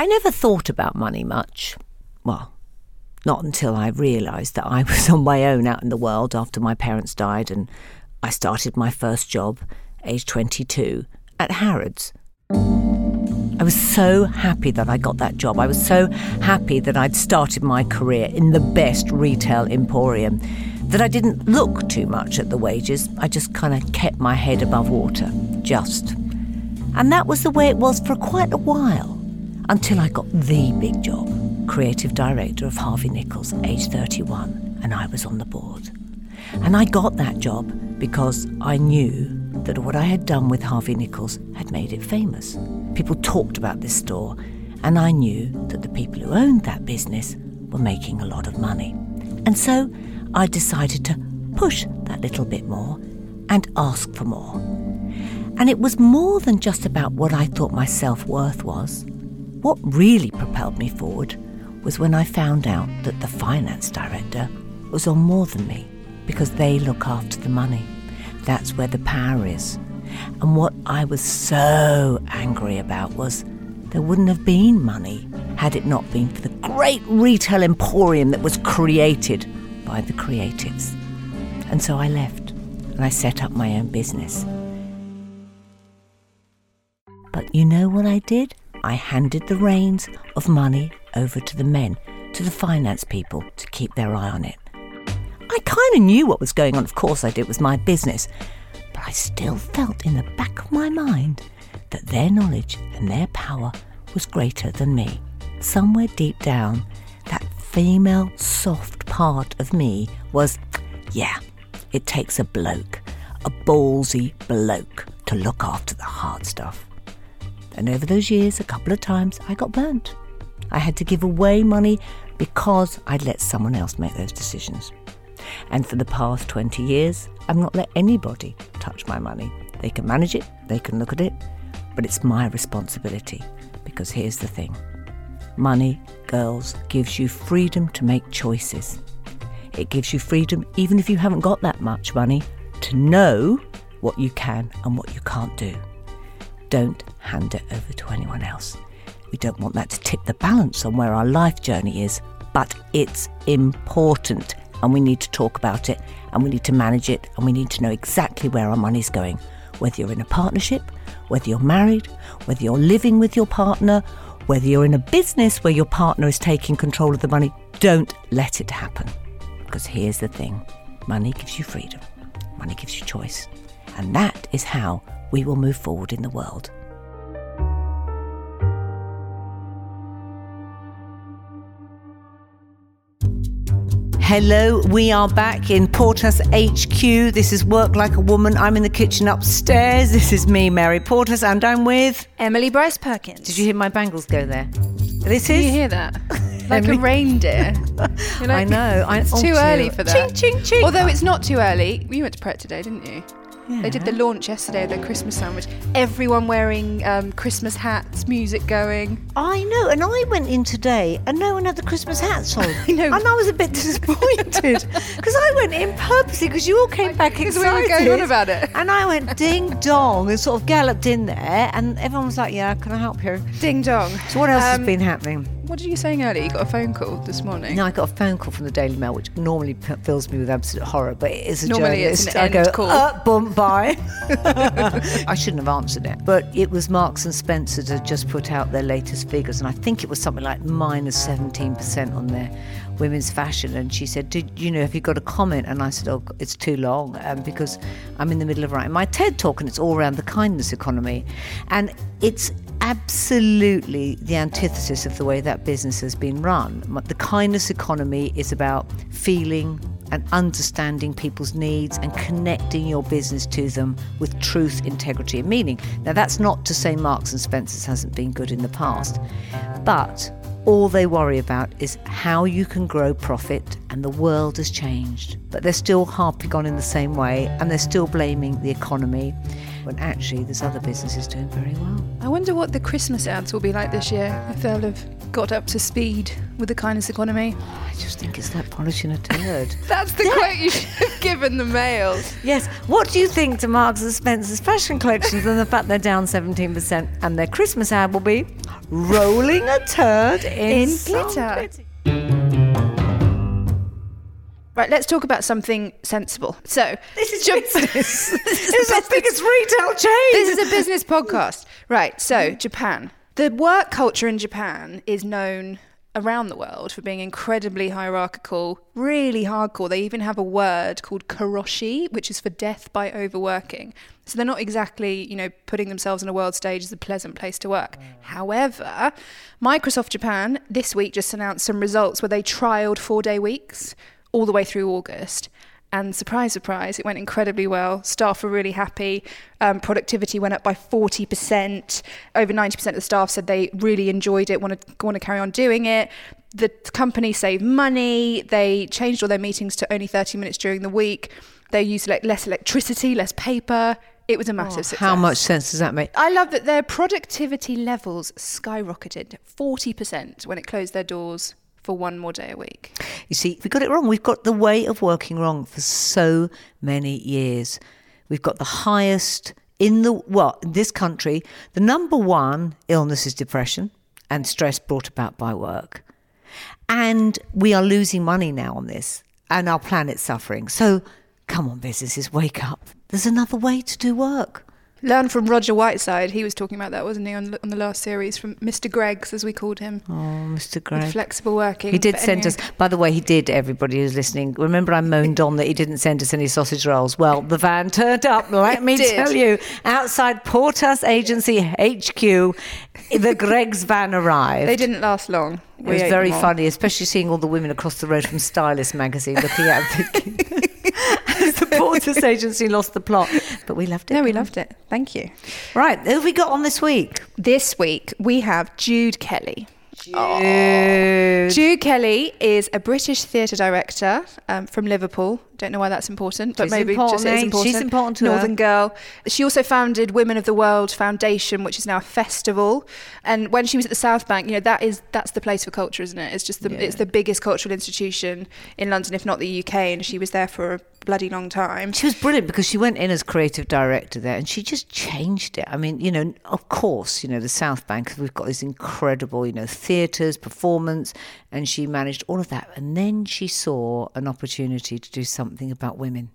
I never thought about money much. Well, not until I realised that I was on my own out in the world after my parents died and I started my first job, age 22, at Harrods. I was so happy that I got that job. I was so happy that I'd started my career in the best retail emporium that I didn't look too much at the wages. I just kind of kept my head above water. Just. And that was the way it was for quite a while until I got the big job creative director of Harvey Nichols, age 31, and I was on the board. And I got that job because I knew that what I had done with Harvey Nichols had made it famous. People talked about this store, and I knew that the people who owned that business were making a lot of money. And so I decided to push that little bit more and ask for more. And it was more than just about what I thought my self worth was. What really propelled me forward was when I found out that the finance director was on more than me because they look after the money. That's where the power is. And what I was so angry about was there wouldn't have been money had it not been for the great retail emporium that was created by the creatives. And so I left and I set up my own business. But you know what I did? I handed the reins of money over to the men, to the finance people, to keep their eye on it. I kind of knew what was going on, of course I did, it was my business, but I still felt in the back of my mind that their knowledge and their power was greater than me. Somewhere deep down, that female soft part of me was, yeah, it takes a bloke, a ballsy bloke, to look after the hard stuff. And over those years, a couple of times, I got burnt. I had to give away money because I'd let someone else make those decisions. And for the past 20 years, I've not let anybody touch my money. They can manage it, they can look at it, but it's my responsibility. Because here's the thing money, girls, gives you freedom to make choices. It gives you freedom, even if you haven't got that much money, to know what you can and what you can't do. Don't hand it over to anyone else. We don't want that to tip the balance on where our life journey is, but it's important and we need to talk about it and we need to manage it and we need to know exactly where our money's going. Whether you're in a partnership, whether you're married, whether you're living with your partner, whether you're in a business where your partner is taking control of the money, don't let it happen. Because here's the thing money gives you freedom, money gives you choice. And that is how we will move forward in the world. Hello, we are back in Portas HQ. This is Work Like a Woman. I'm in the kitchen upstairs. This is me, Mary Portas, and I'm with Emily Bryce Perkins. Did you hear my bangles go there? This Did is. you hear that? Like Emily- a reindeer. You're I know. I, It's oh, too early for that. Ching, ching, ching. Although it's not too early. You went to Pret today, didn't you? They did the launch yesterday of their Christmas sandwich. Everyone wearing um, Christmas hats, music going. I know, and I went in today and no one had the Christmas hats on. I know. And I was a bit disappointed because I went in purposely because you all came back Because excited. we were going on about it. And I went ding dong and sort of galloped in there, and everyone was like, Yeah, can I help you? Ding dong. So, what else has Um, been happening? What did you saying earlier? You got a phone call this morning. No, I got a phone call from the Daily Mail, which normally p- fills me with absolute horror, but it is a Normally it's journalist. an I go, call. Uh, bump, bye. I shouldn't have answered it, but it was Marks and Spencer had just put out their latest figures, and I think it was something like minus 17% on their women's fashion. And she said, "Did you know? Have you got a comment?" And I said, "Oh, it's too long um, because I'm in the middle of writing my TED talk, and it's all around the kindness economy, and it's." Absolutely, the antithesis of the way that business has been run. The kindness economy is about feeling and understanding people's needs and connecting your business to them with truth, integrity, and meaning. Now, that's not to say Marks and Spencer's hasn't been good in the past, but all they worry about is how you can grow profit, and the world has changed. But they're still harping on in the same way, and they're still blaming the economy when actually there's other businesses doing very well. I wonder what the Christmas ads will be like this year, if they'll have got up to speed with the kindness economy. I just think it's like polishing a turd. That's the quote you should have given the males. Yes. What do you think to Marks and Spencer's fashion collections and the fact they're down 17% and their Christmas ad will be rolling a turd in, In some glitter. Right, let's talk about something sensible. So, This is Jap- business. this This is is the biggest retail chain. This is a business podcast. Right, so Japan. The work culture in Japan is known around the world for being incredibly hierarchical, really hardcore. They even have a word called karoshi, which is for death by overworking. So they're not exactly, you know, putting themselves on a world stage as a pleasant place to work. However, Microsoft Japan this week just announced some results where they trialed four day weeks all the way through August. And surprise, surprise, it went incredibly well. Staff were really happy. Um, productivity went up by 40%. Over 90% of the staff said they really enjoyed it, want to want to carry on doing it. The company saved money. They changed all their meetings to only 30 minutes during the week. They used less electricity, less paper. It was a massive success. How much sense does that make? I love that their productivity levels skyrocketed 40% when it closed their doors for one more day a week. You see, we got it wrong. We've got the way of working wrong for so many years. We've got the highest in the well, in this country, the number one illness is depression and stress brought about by work. And we are losing money now on this, and our planet's suffering. So come on, businesses, wake up. There's another way to do work. Learn from Roger Whiteside. He was talking about that, wasn't he, on, on the last series from Mr. Greggs, as we called him, Oh, Mr. Gray. flexible working. He did But send anyway. us, by the way, he did, everybody who's listening. Remember, I moaned on that he didn't send us any sausage rolls. Well, the van turned up, let me did. tell you, outside Portas Agency HQ, the Greggs van arrived. They didn't last long. It We was very funny, especially seeing all the women across the road from Stylist magazine looking at it thinking, has the Portas Agency lost the plot? But we loved it. No, we loved it. Thank you. Right, who have we got on this week? This week we have Jude Kelly. Jude. Jude Kelly is a British theatre director um, from Liverpool. Don't know why that's important, but She's maybe important, just it is eh? important. She's important to her. Northern girl. She also founded Women of the World Foundation, which is now a festival. And when she was at the South Bank, you know that is that's the place for culture, isn't it? It's just the it's the biggest cultural institution in London, if not the UK. And she was there for a bloody long time. She was brilliant because she went in as creative director there and she just changed it. I mean, you know, of course, you know, the South Bank, we've got these incredible, you know, theatres, performance, and she managed all of that. And then she saw an opportunity to do something about women.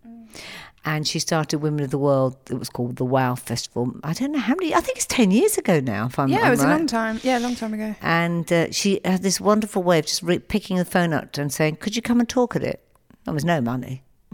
And she started Women of the World. It was called the Wow Festival. I don't know how many. I think it's ten years ago now. If I'm, Yeah, I'm it was right. a long time. Yeah, a long time ago. And uh, she had this wonderful way of just re- picking the phone up and saying, "Could you come and talk at it?" There was no money.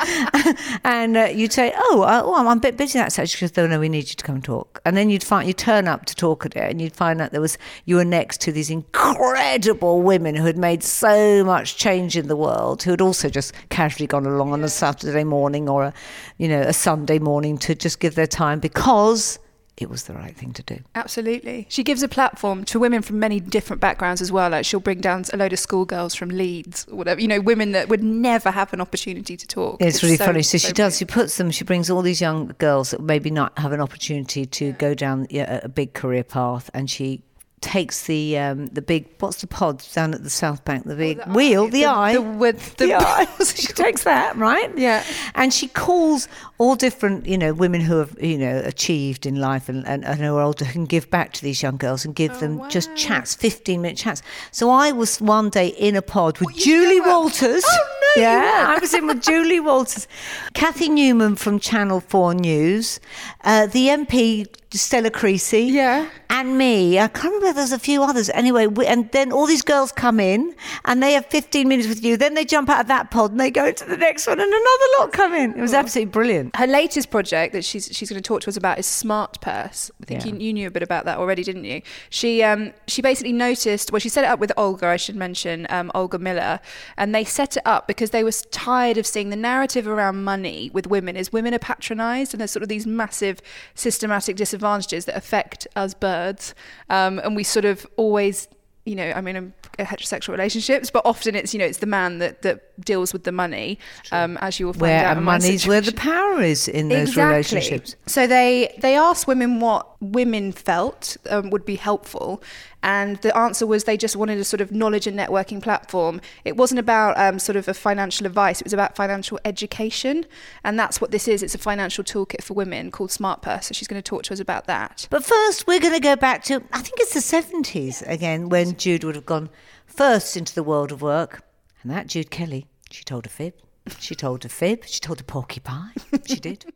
and uh, you'd say, "Oh, uh, oh, I'm a bit busy that Saturday." She goes, "No, no, we need you to come and talk." And then you'd find you turn up to talk at it, and you'd find out there was you were next to these incredible women who had made so much change in the world, who had also just casually gone along on a Saturday morning or a, you know, a Sunday morning to just give their time because it was the right thing to do. Absolutely. She gives a platform to women from many different backgrounds as well. Like she'll bring down a load of schoolgirls from Leeds or whatever, you know, women that would never have an opportunity to talk. It's, really so- funny. So, she so does. She puts them. She brings all these young girls that maybe not have an opportunity to go down yeah, a big career path, and she takes the um, the big what's the pod down at the South Bank, the big wheel, the, eye, The, with the, the eye. So she takes that right, Yeah. and she calls all different you know women who have you know achieved in life and, and, and who are older who can give back to these young girls and give them just chats, fifteen minute chats. So I was one day in a pod with Julie Walters. Oh, no, yeah. I was in with Julie Walters, Cathy Newman from Channel 4 News, uh, the MP Stella Creasy, Yeah. and me. I can't remember, there's a few others. Anyway, we, and then all these girls come in and they have 15 minutes with you. Then they jump out of that pod and they go to the next one and another lot come in. It was absolutely brilliant. Her latest project that she's she's going to talk to us about is Smart Purse. I think Yeah. you, you knew a bit about that already, didn't you? She um she basically noticed. Well, she set it up with Olga. I should mention um, Olga Miller, and they set it up because they were tired of seeing the narrative around money with women is women are patronised and there's sort of these massive systematic disadvantages that affect us birds, um, and we sort of always. You know, I mean, I'm heterosexual relationships, but often it's you know it's the man that that deals with the money, um, as you will find where out. my money's where the power is in those exactly. relationships. So they they asked women what women felt um, would be helpful, and the answer was they just wanted a sort of knowledge and networking platform. It wasn't about um, sort of a financial advice; it was about financial education, and that's what this is. It's a financial toolkit for women called Smart Purse. So she's going to talk to us about that. But first, we're going to go back to, I think it's the 70s again, when Jude would have gone first into the world of work. And that Jude Kelly, she told a fib. She told a fib. She told a porcupine. She did.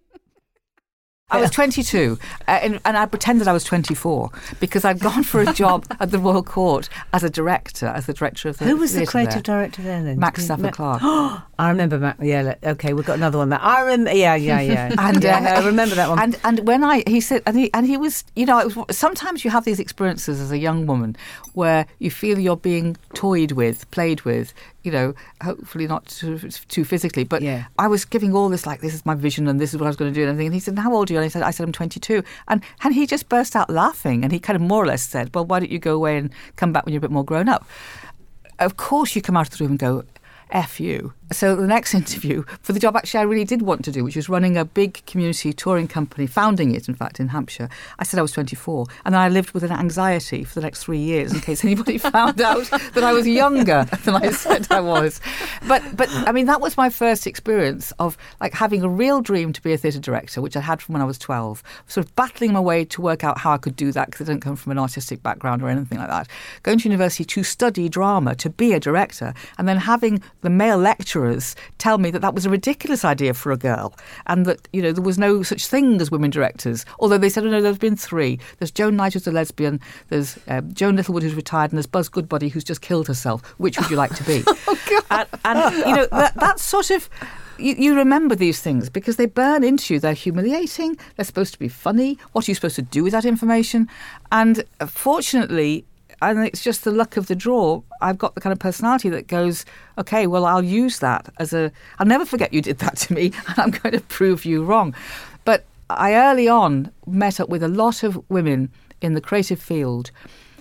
I was 22, uh, and, and I pretended I was 24 because I'd gone for a job at the Royal Court as a director, as the director of the. Who was the creative there. director then? then? Max Ma- Stafford Clark. I remember Max. Yeah, okay, we've got another one. That I remember. Yeah, yeah, yeah. And yeah, uh, no, I remember that one. And and when I he said and he and he was you know it was, sometimes you have these experiences as a young woman where you feel you're being toyed with, played with, you know, hopefully not too, too physically, but Yeah. I was giving all this like this is my vision and this is what I was going to do and everything. And he said, "How old are you?" And I said, "I said I'm 22." And and he just burst out laughing and he kind of more or less said, "Well, why don't you go away and come back when you're a bit more grown up?" Of course, you come out of the room and go. F you. So the next interview for the job actually I really did want to do, which was running a big community touring company, founding it in fact in Hampshire. I said I was 24, and then I lived with an anxiety for the next three years in case anybody found out that I was younger than I said I was. But but I mean that was my first experience of like having a real dream to be a theatre director, which I had from when I was 12. Sort of battling my way to work out how I could do that because I didn't come from an artistic background or anything like that. Going to university to study drama, to be a director, and then having the male lecturers tell me that that was a ridiculous idea for a girl, and that you know there was no such thing as women directors. Although they said, oh no, there's been three. There's Joan Knight who's a lesbian. There's um, Joan Littlewood who's retired, and there's Buzz Goodbody who's just killed herself. Which would you like to be? and, and you know that that's sort of. You, you remember these things because they burn into you. They're humiliating. They're supposed to be funny. What are you supposed to do with that information? And uh, fortunately, and it's just the luck of the draw. I've got the kind of personality that goes, okay, well, I'll use that as a. I'll never forget you did that to me, and I'm going to prove you wrong. But I early on met up with a lot of women in the creative field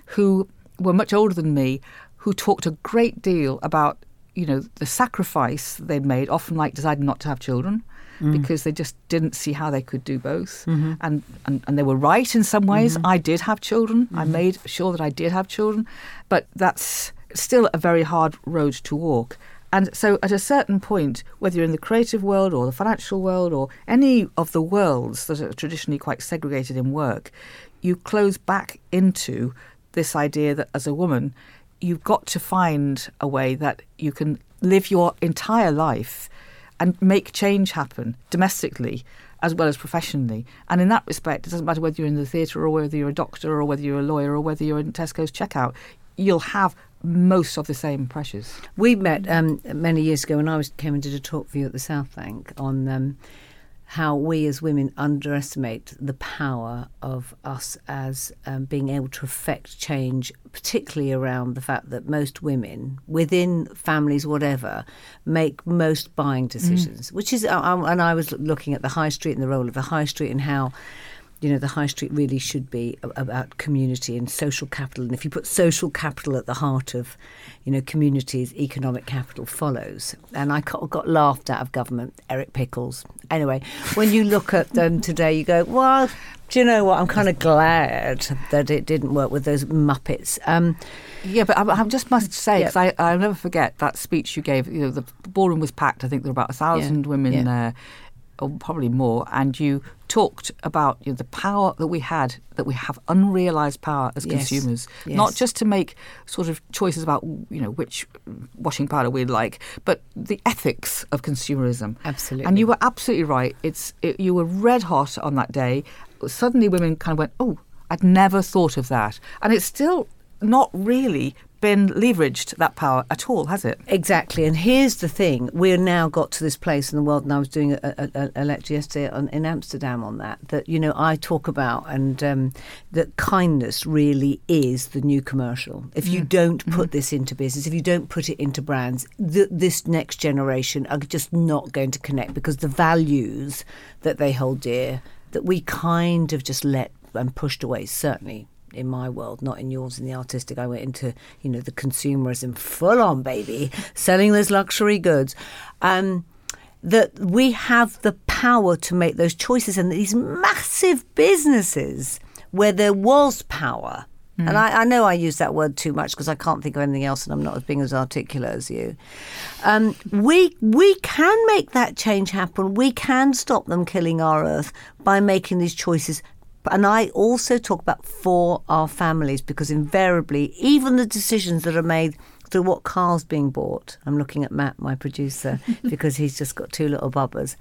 who were much older than me, who talked a great deal about, you know, the sacrifice they'd made, often like deciding not to have children. Mm. Because they just didn't see how they could do both, mm-hmm. and, and and they were right in some ways. Mm-hmm. I did have children. I mm-hmm. made sure that I did have children, but that's still a very hard road to walk. And so, at a certain point, whether you're in the creative world or the financial world or any of the worlds that are traditionally quite segregated in work, you close back into this idea that as a woman, you've got to find a way that you can live your entire life and make change happen domestically as well as professionally. And in that respect, it doesn't matter whether you're in the theatre or whether you're a doctor or whether you're a lawyer or whether you're in Tesco's checkout, you'll have most of the same pressures. We met um, many years ago when I was came and did a talk for you at the South Bank on um, how we as women underestimate the power of us as um, being able to affect change, particularly around the fact that most women within families, whatever, make most buying decisions. Which is, uh, and I was looking at the high street and the role of the high street and how you know, the high street really should be about community and social capital. And if you put social capital at the heart of, you know, communities, economic capital follows. And I got, got laughed out of government, Eric Pickles. Anyway, when you look at them today, you go, well, do you know what? I'm kind of glad that it didn't work with those Muppets. Um, Yeah, but I, I just must say, Yeah. because I I'll never forget that speech you gave. You know, the ballroom was packed. I think there were about a thousand women yeah. there, or probably more. And you talked about you know, the power that we had, that we have unrealized power as Yes. consumers, Yes. not just to make sort of choices about you know which washing powder we like, but the ethics of consumerism. Absolutely. And you were absolutely right. It's it, you were red hot on that day. Suddenly, women kind of went, "Oh, I'd never thought of that," and it's still not really been leveraged that power at all, has it? Exactly, and here's the thing: we've now got to this place in the world, and I was doing a, a, a, lecture yesterday on, in Amsterdam on that. That you know, I talk about, and um, that kindness really is the new commercial. If you don't put this into business, if you don't put it into brands, th- this next generation are just not going to connect because the values that they hold dear, that we kind of just let and pushed away, certainly in my world, not in yours in the artistic. I went into, you know, the consumerism full on, baby, selling those luxury goods. Um, that we have the power to make those choices and these massive businesses where there was power. Mm. And I, I, know I use that word too much because I can't think of anything else, and I'm not as being as articulate as you. Um, we we can make that change happen. We can stop them killing our earth by making these choices and I also talk about for our families because invariably, even the decisions that are made through what car's being bought, I'm looking at Matt, my producer, because he's just got two little bubbers.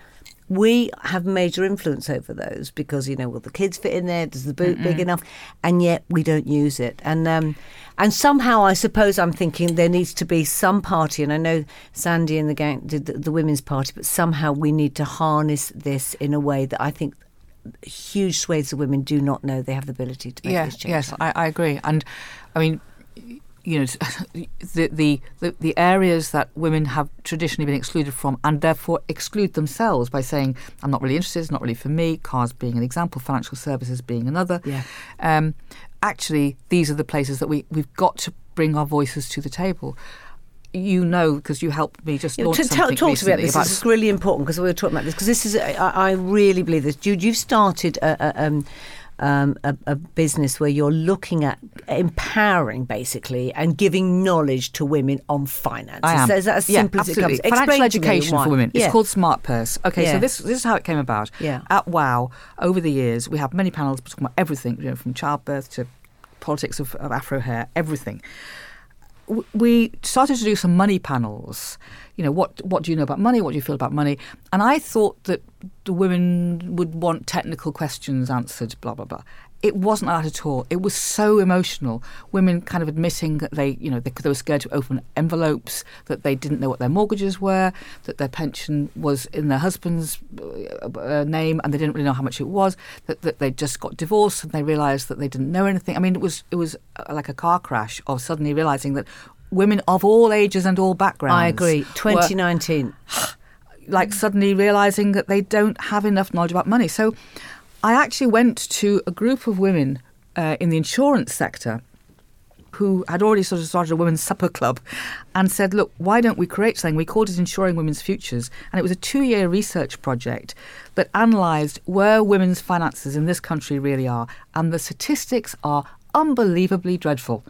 We have major influence over those because you know, will the kids fit in there? Does the boot Mm-mm. big enough? And yet we don't use it. And um, and somehow I suppose I'm thinking there needs to be some party. And I know Sandi and the gang did the, the women's party, but somehow we need to harness this in a way that I think huge swathes of women do not know they have the ability to make yeah, this change. Yes, I, I, agree. And I mean, you know, the, the, the, the areas that women have traditionally been excluded from and therefore exclude themselves by saying, I'm not really interested, it's not really for me, cars being an example, financial services being another. Yeah. Um, actually, these are the places that we, we've got to bring our voices to the table you know because you helped me just launch to, something talk to me about this. About this is really important because we were talking about this because this is I, I, really believe this. Jude, you've started a, a, um, um, a, a, business where you're looking at empowering basically and giving knowledge to women on finance. I am. Is that as simple yeah, as absolutely. it comes? Financial education for women. Yeah. It's called Smart Purse. Okay, yeah. so this this is how it came about. Yeah. At Wow, over the years, we have many panels talking about everything, you know, from childbirth to politics of, of Afro hair, everything we started to do some money panels. You know, what what do you know about money? What do you feel about money? And I thought that the women would want technical questions answered, blah blah blah. It wasn't that at all. It was so emotional. Women kind of admitting that they, you know, they, they were scared to open envelopes, that they didn't know what their mortgages were, that their pension was in their husband's uh, uh name and they didn't really know how much it was, that, that they just got divorced and they realised that they didn't know anything. I mean, it was it was uh, like a car crash of suddenly realising that women of all ages and all backgrounds. I agree. 2019. Were, like suddenly realizing that they don't have enough knowledge about money. So I actually went to a group of women uh, in the insurance sector who had already sort of started a women's supper club and said, look, why don't we create something? We called it Insuring Women's Futures. And it was a two year research project that analysed where women's finances in this country really are. And the statistics are unbelievably dreadful.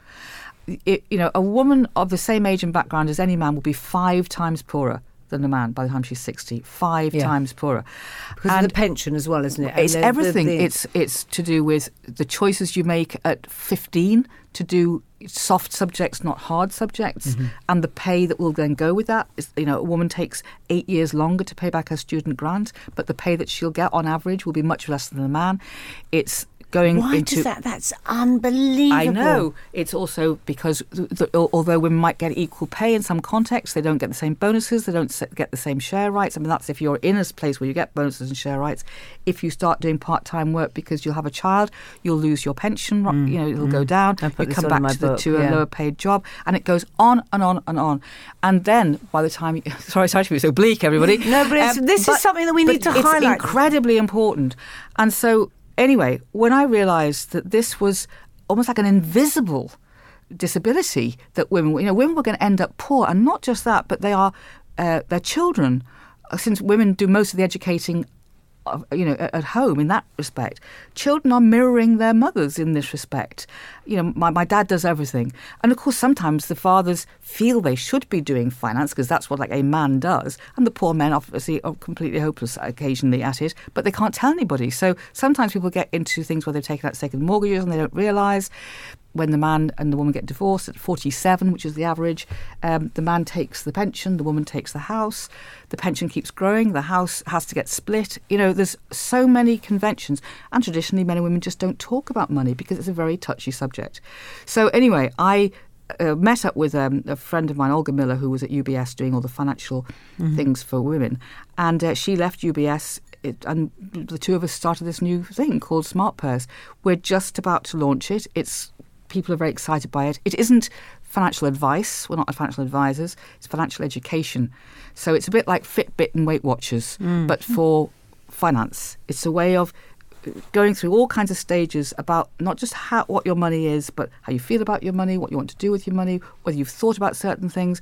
It, you know, a woman of the same age and background as any man will be five times poorer than a man by the time she's 60, five yeah. times poorer. Because and the pension as well, isn't it? It's the, everything. The, the... It's it's to do with the choices you make at 15 to do soft subjects, not hard subjects, mm-hmm. and the pay that will then go with that. Is, you know, a woman takes eight years longer to pay back her student grant, but the pay that she'll get on average will be much less than a man. It's going Why into. Does that? That's unbelievable. I know. It's also because the, although women might get equal pay in some contexts, they don't get the same bonuses. They don't get the same share rights. I mean, that's if you're in a place where you get bonuses and share rights. If you start doing part-time work because you'll have a child, you'll lose your pension. Mm, you know, it'll mm. go down. You come back to, the, to yeah. a lower-paid job, and it goes on and on and on. And then by the time, you, sorry, sorry to be so bleak, everybody. no, but um, this but, is something that we need to highlight. It's incredibly important, and so anyway, when I realised that this was almost like an invisible disability that women, you know, women were going to end up poor, and not just that, but they are uh, their children. Since women do most of the educating you know, at home in that respect. Children are mirroring their mothers in this respect. You know, my, my dad does everything. And of course, sometimes the fathers feel they should be doing finance because that's what like a man does. And the poor men obviously are completely hopeless occasionally at it, but they can't tell anybody. So sometimes people get into things where they've taken out second mortgages and they don't realise when the man and the woman get divorced at 47, which is the average, um, the man takes the pension, the woman takes the house. The pension keeps growing, the house has to get split. You know, there's so many conventions, and traditionally, men and women just don't talk about money because it's a very touchy subject. So, anyway, I uh, met up with um, a friend of mine, Olga Miller, who was at UBS doing all the financial mm-hmm. things for women, and uh, she left UBS. It, and the two of us started this new thing called Smart Purse. We're just about to launch it. It's people are very excited by it. It isn't financial advice. We're not financial advisors. It's financial education. So it's a bit like Fitbit and Weight Watchers, mm. but for finance. It's a way of going through all kinds of stages about not just how what your money is, but how you feel about your money, what you want to do with your money, whether you've thought about certain things,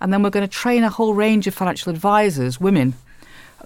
and then we're going to train a whole range of financial advisors, women,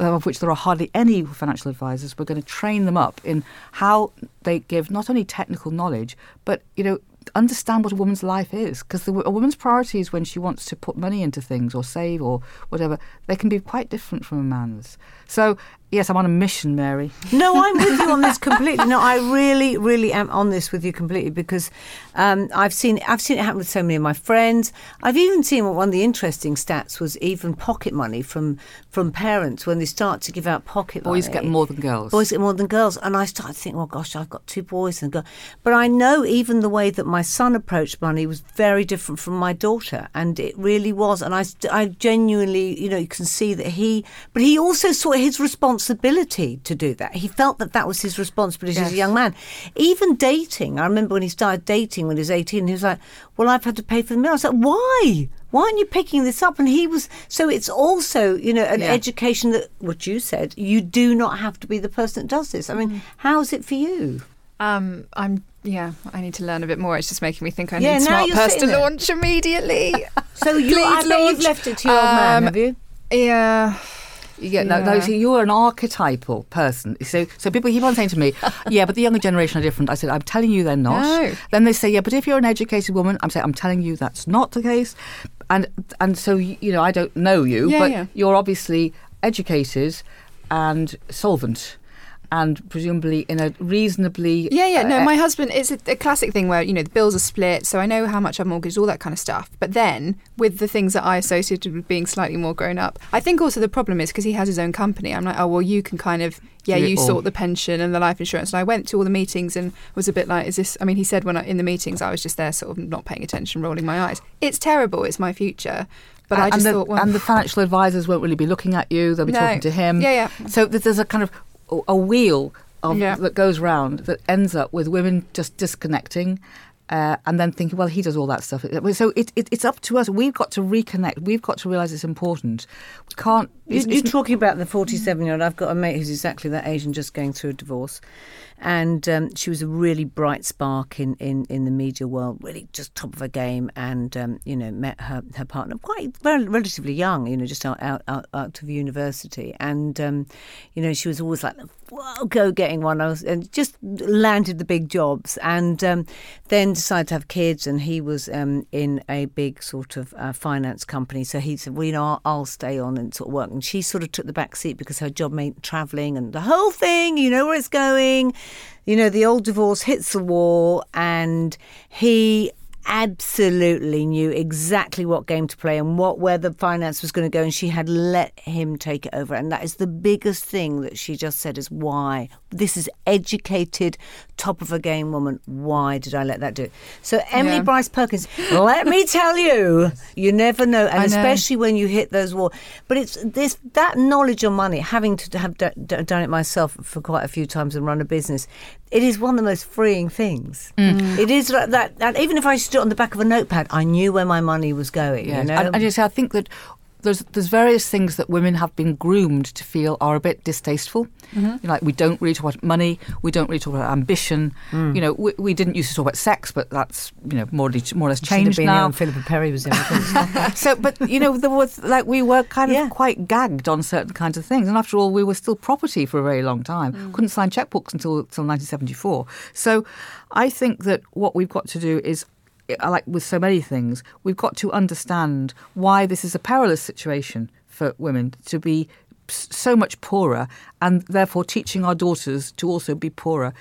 Uh, of which there are hardly any financial advisors. We're going to train them up in how they give not only technical knowledge, but you know understand what a woman's life is because a woman's priorities when she wants to put money into things or save or whatever they can be quite different from a man's so yes i'm on a mission mary. No i'm with you on this completely. No i really really am on this with you completely because um, i've seen i've seen it happen with so many of my friends. I've even seen what one of the interesting stats was even pocket money from from parents when they start to give out pocket boys money. get more than girls. Boys get more than girls. And i started thinking oh gosh i've got two boys and a girl. But i know even the way that my son approached money was very different from my daughter, and it really was. And I, I genuinely, you know, you can see that he, but he also saw his responsibility to do that. He felt that that was his responsibility yes. as a young man. Even dating, I remember when he started dating when he was 18, he was like, Well, I've had to pay for the meal. I was like, Why? Why aren't you picking this up? And he was, so it's also, you know, an yeah. education that, what you said, you do not have to be the person that does this. I mean, mm. how's it for you? Um, I'm yeah, I need to learn a bit more. It's just making me think I yeah, need Smart Purse to there. launch immediately. so you, I bet you've left it to your um, old man, have you? Yeah. Yeah, yeah. No, no, so you're an archetypal person. So, so people keep on saying to me, "Yeah, but the younger generation are different." I said, "I'm telling you, they're not." No. Then they say, "Yeah, but if you're an educated woman," I'm saying, "I'm telling you, that's not the case." And and so you know, I don't know you, yeah, but yeah. you're obviously educated and solvent and presumably in a reasonably yeah yeah no uh, my husband it's a, a, classic thing where you know the bills are split so i know how much i've mortgaged all that kind of stuff but then with the things that i associated with being slightly more grown up i think also the problem is because he has his own company i'm like oh well you can kind of yeah you sort the pension and the life insurance and i went to all the meetings and was a bit like is this i mean he said when I, in the meetings i was just there sort of not paying attention rolling my eyes it's terrible it's my future but and, I just the, thought, well, and the financial advisors won't really be looking at you; they'll be no. talking to him. Yeah, yeah. So there's a kind of a wheel of, yeah. that goes round that ends up with women just disconnecting uh, and then thinking, well, he does all that stuff. So it, it, it's up to us. We've got to reconnect. We've got to realise it's important. We can't. It's, you, are talking about the 47 year old. I've got a mate who's exactly that age and just going through a divorce and um, she was a really bright spark in, in, in the media world, really just top of her game, and um, you know met her her partner quite relatively young, you know, just out out, out, out of university, and um, you know she was always like go getting one, I was, and just landed the big jobs, and um, then decided to have kids, and he was um, in a big sort of uh, finance company, so he said, well, you know, I'll, I'll stay on and sort of work, and she sort of took the back seat because her job meant travelling and the whole thing, you know where it's going you know, the old divorce hits the wall, and he absolutely knew exactly what game to play and what where the finance was going to go and she had let him take it over. And that is the biggest thing that she just said is why. This is educated top of a game woman why did i let that do it so emily yeah. bryce perkins let me tell you you never know and know. especially when you hit those walls but it's this that knowledge on money having to have d- d- done it myself for quite a few times and run a business it is one of the most freeing things. Mm. It is like that, that, Even if I stood on the back of a notepad, I knew where my money was going. Yes. You know? and, and you see, I think that there's there's various things that women have been groomed to feel are a bit distasteful. Mm-hmm. You know, like we don't really talk about money, we don't really talk about ambition. Mm. You know, we, we, didn't used to talk about sex, but that's you know more, more or less changed now. Philippa Perry was in. so, but you know, there was like we were kind of yeah. quite gagged on certain kinds of things, and after all, we were still property for a very long time. Mm. Couldn't sign checkbooks until until 1974. So, I think that what we've got to do is like with so many things, we've got to understand why this is a perilous situation for women to be so much poorer and therefore teaching our daughters to also be poorer.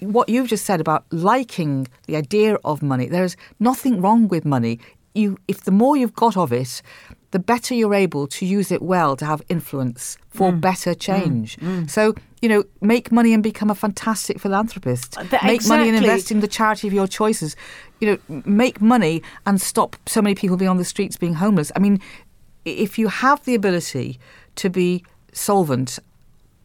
What you've just said about liking the idea of money, there's nothing wrong with money. You, if the more you've got of it, the better you're able to use it well to have influence for mm. better change. Mm. Mm. So, you know, make money and become a fantastic philanthropist. Uh, make exactly. money and invest in the charity of your choices. You know, make money and stop so many people being on the streets being homeless. I mean, if you have the ability to be solvent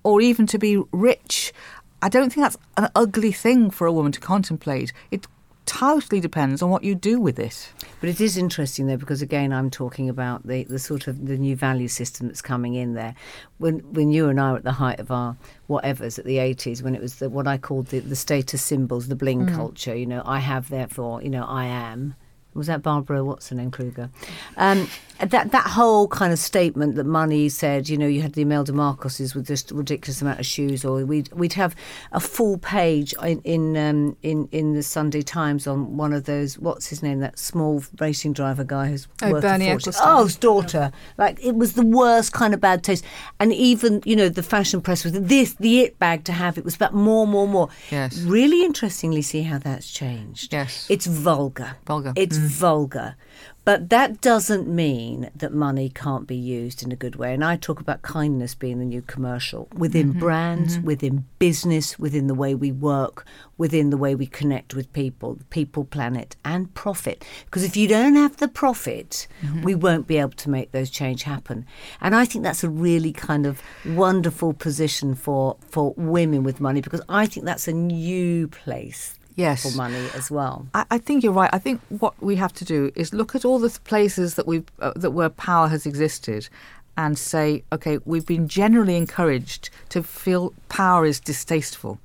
or even to be rich, I don't think that's an ugly thing for a woman to contemplate. It totally depends on what you do with it. But it is interesting though, because again, I'm talking about the, the sort of the new value system that's coming in there. When when you and I were at the height of our whatevers at the 80s, when it was the, what I called the, the status symbols, the bling culture. You know, I have, therefore, you know, I am. Was that Barbara? What's her name? Kruger. Um, that that whole kind of statement that money said, you know, you had the Imelda Marcoses with this ridiculous amount of shoes, or we'd we'd have a full page in in um, in, in the Sunday Times on one of those. What's his name? That small racing driver guy who's Oh, worth Bernie. Ecclestone. Oh, his daughter. Like it was the worst kind of bad taste. And even you know the fashion press was this the it bag to have. It was about more, more, more. Yes. Really interestingly, see how that's changed. Yes. It's vulgar. Vulgar. It's vulgar. But that doesn't mean that money can't be used in a good way. And I talk about kindness being the new commercial within mm-hmm. brands, mm-hmm. within business, within the way we work, within the way we connect with people, people, planet, and profit. Because if you don't have the profit, mm-hmm. we won't be able to make those change happen. And I think that's a really kind of wonderful position for, for women with money because I think that's a new place Yes. for money as well. I, I think you're right. I think what we have to do is look at all the places that we uh, that where power has existed, and say, okay, we've been generally encouraged to feel power is distasteful,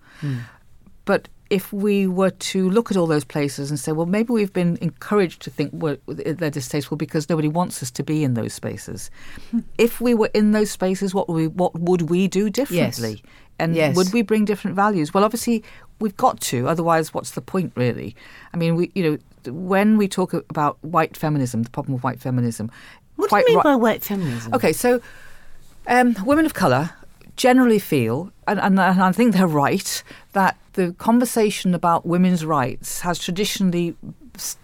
but if we were to look at all those places and say, well, maybe we've been encouraged to think we're, they're distasteful because nobody wants us to be in those spaces. if we were in those spaces, what would we, what would we do differently? And Yes. would we bring different values? Well, obviously, we've got to. Otherwise, what's the point, really? I mean, we, you know, when we talk about white feminism, the problem of white feminism. What do you mean ri- by white feminism? Okay, so um, women of colour generally feel, and, and, and I think they're right, that the conversation about women's rights has traditionally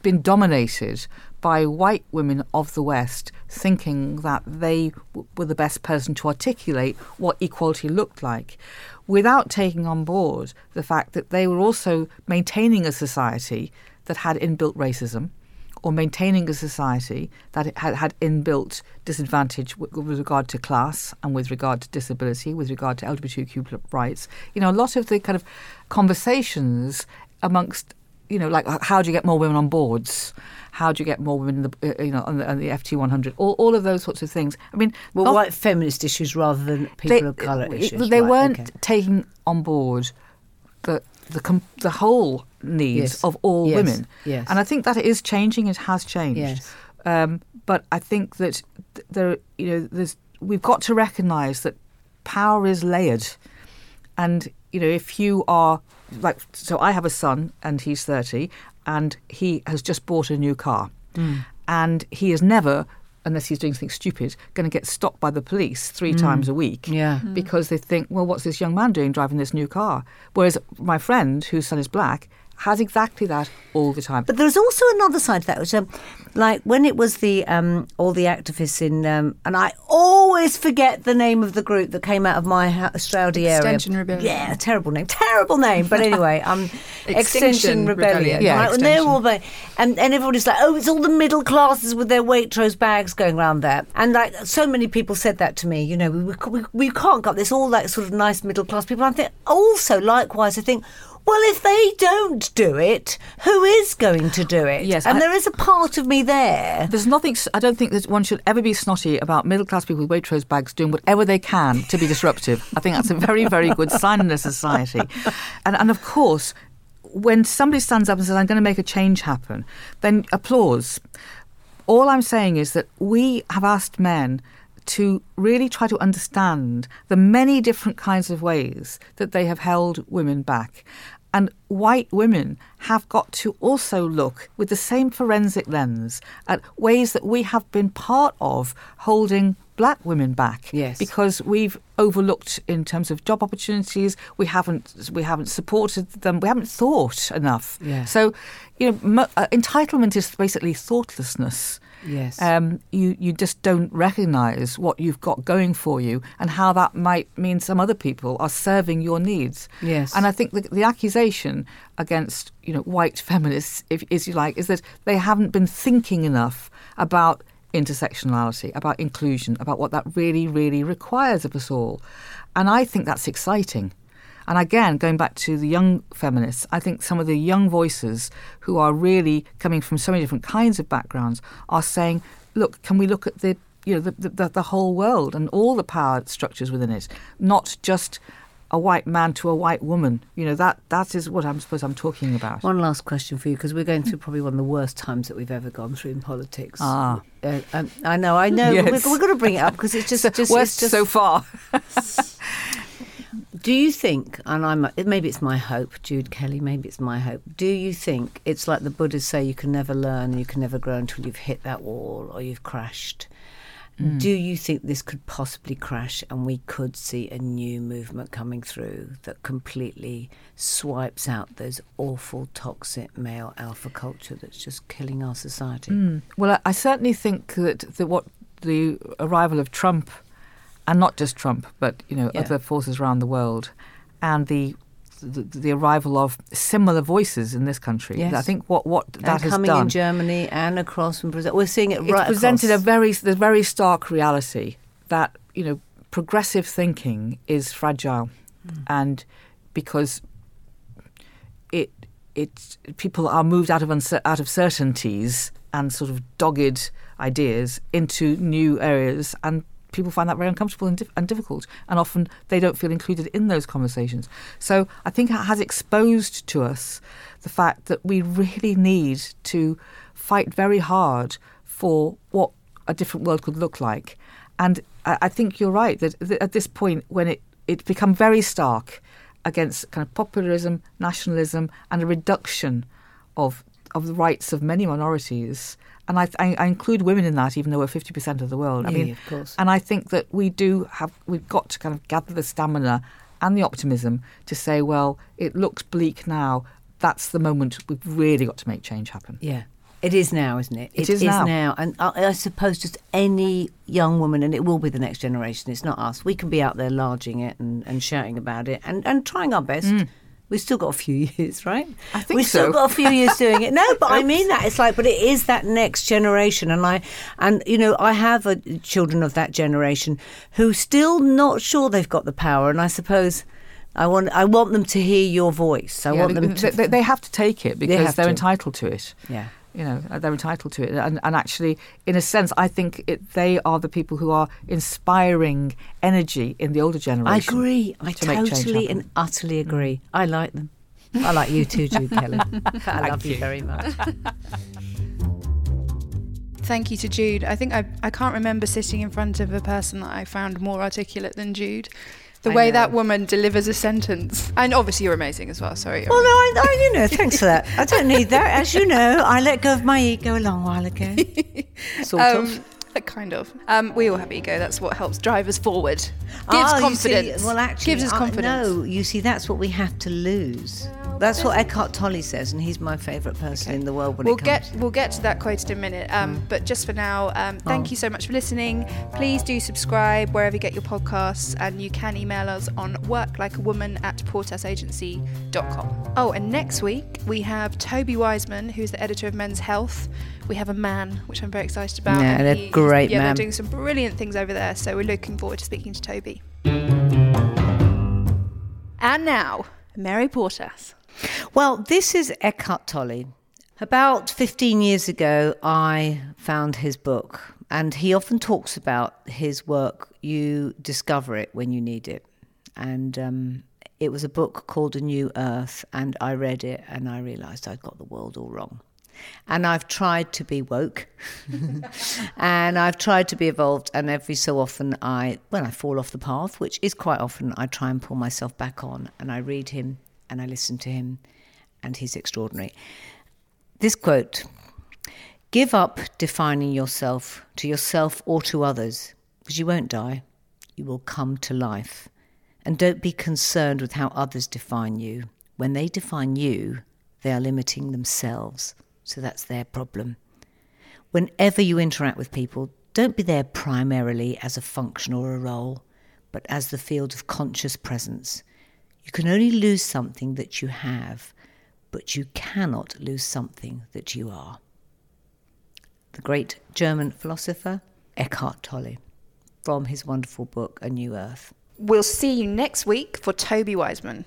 been dominated by white women of the West thinking that they w- were the best person to articulate what equality looked like without taking on board the fact that they were also maintaining a society that had inbuilt racism or maintaining a society that had, had inbuilt disadvantage with, with regard to class and with regard to disability, with regard to LGBTQ rights. You know, a lot of the kind of conversations amongst, you know, like how do you get more women on boards? How do you get more women, in the, uh, you know, on the, on the FT 100? All, all of those sorts of things. I mean, Well, not- white feminist issues rather than people they, of colour issues. They Right, weren't okay. taking on board the the com- the whole needs Yes. of all Yes. women. Yes. And I think that it is changing. It has changed. Yes. Um, but I think that there, you know, there's we've got to recognise that power is layered, and you know, if you are like, so I have a son and he's thirty, and he has just bought a new car, mm. and he is never. Unless he's doing something stupid, going to get stopped by the police three mm. times a week Yeah. Mm. because they think, well, what's this young man doing driving this new car? Whereas my friend, whose son is black, has exactly that all the time. But there's also another side to that, which, um, like when it was the um, all the activists in, um, and I always forget the name of the group that came out of my ha- Stroudy area. Extinction Rebellion. Yeah, terrible name, terrible name. But anyway, um, Extinction Extinction Rebellion. Rebellion. Yeah, right? And they're Extinction. all about, and, and everybody's like, oh, it's all the middle classes with their Waitrose bags going around there. And like so many people said that to me, you know, we, we, we can't got this all like sort of nice middle class people. I think also likewise, I think. Well, if they don't do it, who is going to do it? Yes, and I- there is a part of me there. There's nothing. I don't think that one should ever be snotty about middle class people with Waitrose bags doing whatever they can to be disruptive. I think that's a very, very good sign in a society. And, and of course, when somebody stands up and says, "I'm going to make a change happen," then applause. All I'm saying is that we have asked men to really try to understand the many different kinds of ways that they have held women back. And white women have got to also look with the same forensic lens at ways that we have been part of holding black women back Yes. because we've overlooked in terms of job opportunities we haven't we haven't supported them we haven't thought enough Yeah. so you know mo- uh, entitlement is basically thoughtlessness Yes. um, you you just don't recognise what you've got going for you and how that might mean some other people are serving your needs. Yes. And I think the, the accusation against you know white feminists, if as you like, is that they haven't been thinking enough about intersectionality, about inclusion, about what that really really requires of us all. And I think that's exciting. And again, going back to the young feminists, I think some of the young voices who are really coming from so many different kinds of backgrounds are saying, look, can we look at the you know the, the, the whole world and all the power structures within it, not just a white man to a white woman. You know that that is what I'm suppose I'm talking about. One last question for you because we're going through probably one of the worst times that we've ever gone through in politics. Ah, uh, um, I know, I know. Yes. We've, we've got to bring it up because it's just, just, worst it's just so far. Do you think, and I'm maybe it's my hope, Jude Kelly, maybe it's my hope. Do you think it's like the Buddhists say you can never learn, you can never grow until you've hit that wall or you've crashed? Do you think this could possibly crash and we could see a new movement coming through that completely swipes out those awful toxic male alpha culture that's just killing our society? Mm. Well, I, I certainly think that the, what the arrival of Trump, and not just Trump, but you know Yeah. other forces around the world, and the the, the arrival of similar voices in this country. Yes. I think what what and that has coming done. in Germany and across from Brazil, we're seeing it it's right presented across. a very the very stark reality that you know progressive thinking is fragile, Hmm. and because it it people are moved out of uncer- out of certainties and sort of dogged ideas into new areas and. People find that very uncomfortable and, dif- and difficult, and often they don't feel included in those conversations. So I think it has exposed to us the fact that we really need to fight very hard for what a different world could look like. And I, I think you're right that th- at this point, when it it's become very stark against kind of populism, nationalism, and a reduction of of the rights of many minorities. And I, I, I include women in that, even though we're fifty percent of the world. I Yeah, mean, of course. and I think that we do have we've got to kind of gather the stamina and the optimism to say, well, it looks bleak now. That's the moment we've really got to make change happen. Yeah. It is now, isn't it? It is now. And I, I suppose just any young woman, and it will be the next generation, it's not us. We can be out there larging it and, and shouting about it and, and trying our best. Mm. We've still got a few years, right? I think We've still got a few years doing it. No, but I mean that. It's like, but it is that next generation, and I, and you know, I have a, children of that generation who still not sure they've got the power, and I suppose I want, I want them to hear your voice. I Yeah, want them they, to, they, they have to take it because they're to. entitled to it. yeah. You know, uh, they're entitled to it, and, and actually, in a sense, I think it, they are the people who are inspiring energy in the older generation I agree. I to totally and utterly agree. I like them. I like you too, Jude Kelly. I love you. very much. Thank you to Jude. I think I, I can't remember sitting in front of a person that I found more articulate than Jude. The I way know. that woman delivers a sentence. And obviously, you're amazing as well. Sorry. Well, no, I, I, you know, thanks for that. I don't need that. As you know, I let go of my ego a long while ago. Sort of. um, kind of. Um, we all have ego. That's what helps drive us forward. Gives you confidence. See, well, actually, gives us confidence. no, you see, that's what we have to lose. That's what Eckhart Tolle says, and he's my favourite person in the world when We'll it comes. get we'll get to that quote in a minute. Um, But just for now, um, thank Oh. you so much for listening. Please do subscribe wherever you get your podcasts, and you can email us on worklikeawoman at portasagency.com. Oh, and next week we have Toby Wiseman, who's the editor of Men's Health. We have a man, which I'm very excited about. Yeah, and a great yeah, man. they're doing some brilliant things over there. So we're looking forward to speaking to Toby. And now, Mary Portas. Well, this is Eckhart Tolle. About 15 years ago, I found his book, and he often talks about his work. You discover it when you need it. And um, it was a book called A New Earth, and I read it and I realized I'd got the world all wrong. And I've tried to be woke, and I've tried to be evolved, and every so often I, when I fall off the path, which is quite often, I try and pull myself back on, and I read him and I listen to him, and he's extraordinary. This quote Give up defining yourself to yourself or to others, because you won't die. You will come to life. And don't be concerned with how others define you. When they define you, they are limiting themselves. So that's their problem. Whenever you interact with people, don't be there primarily as a function or a role, but as the field of conscious presence. You can only lose something that you have, but you cannot lose something that you are. The great German philosopher Eckhart Tolle, from his wonderful book A New Earth. We'll see you next week for Toby Wiseman.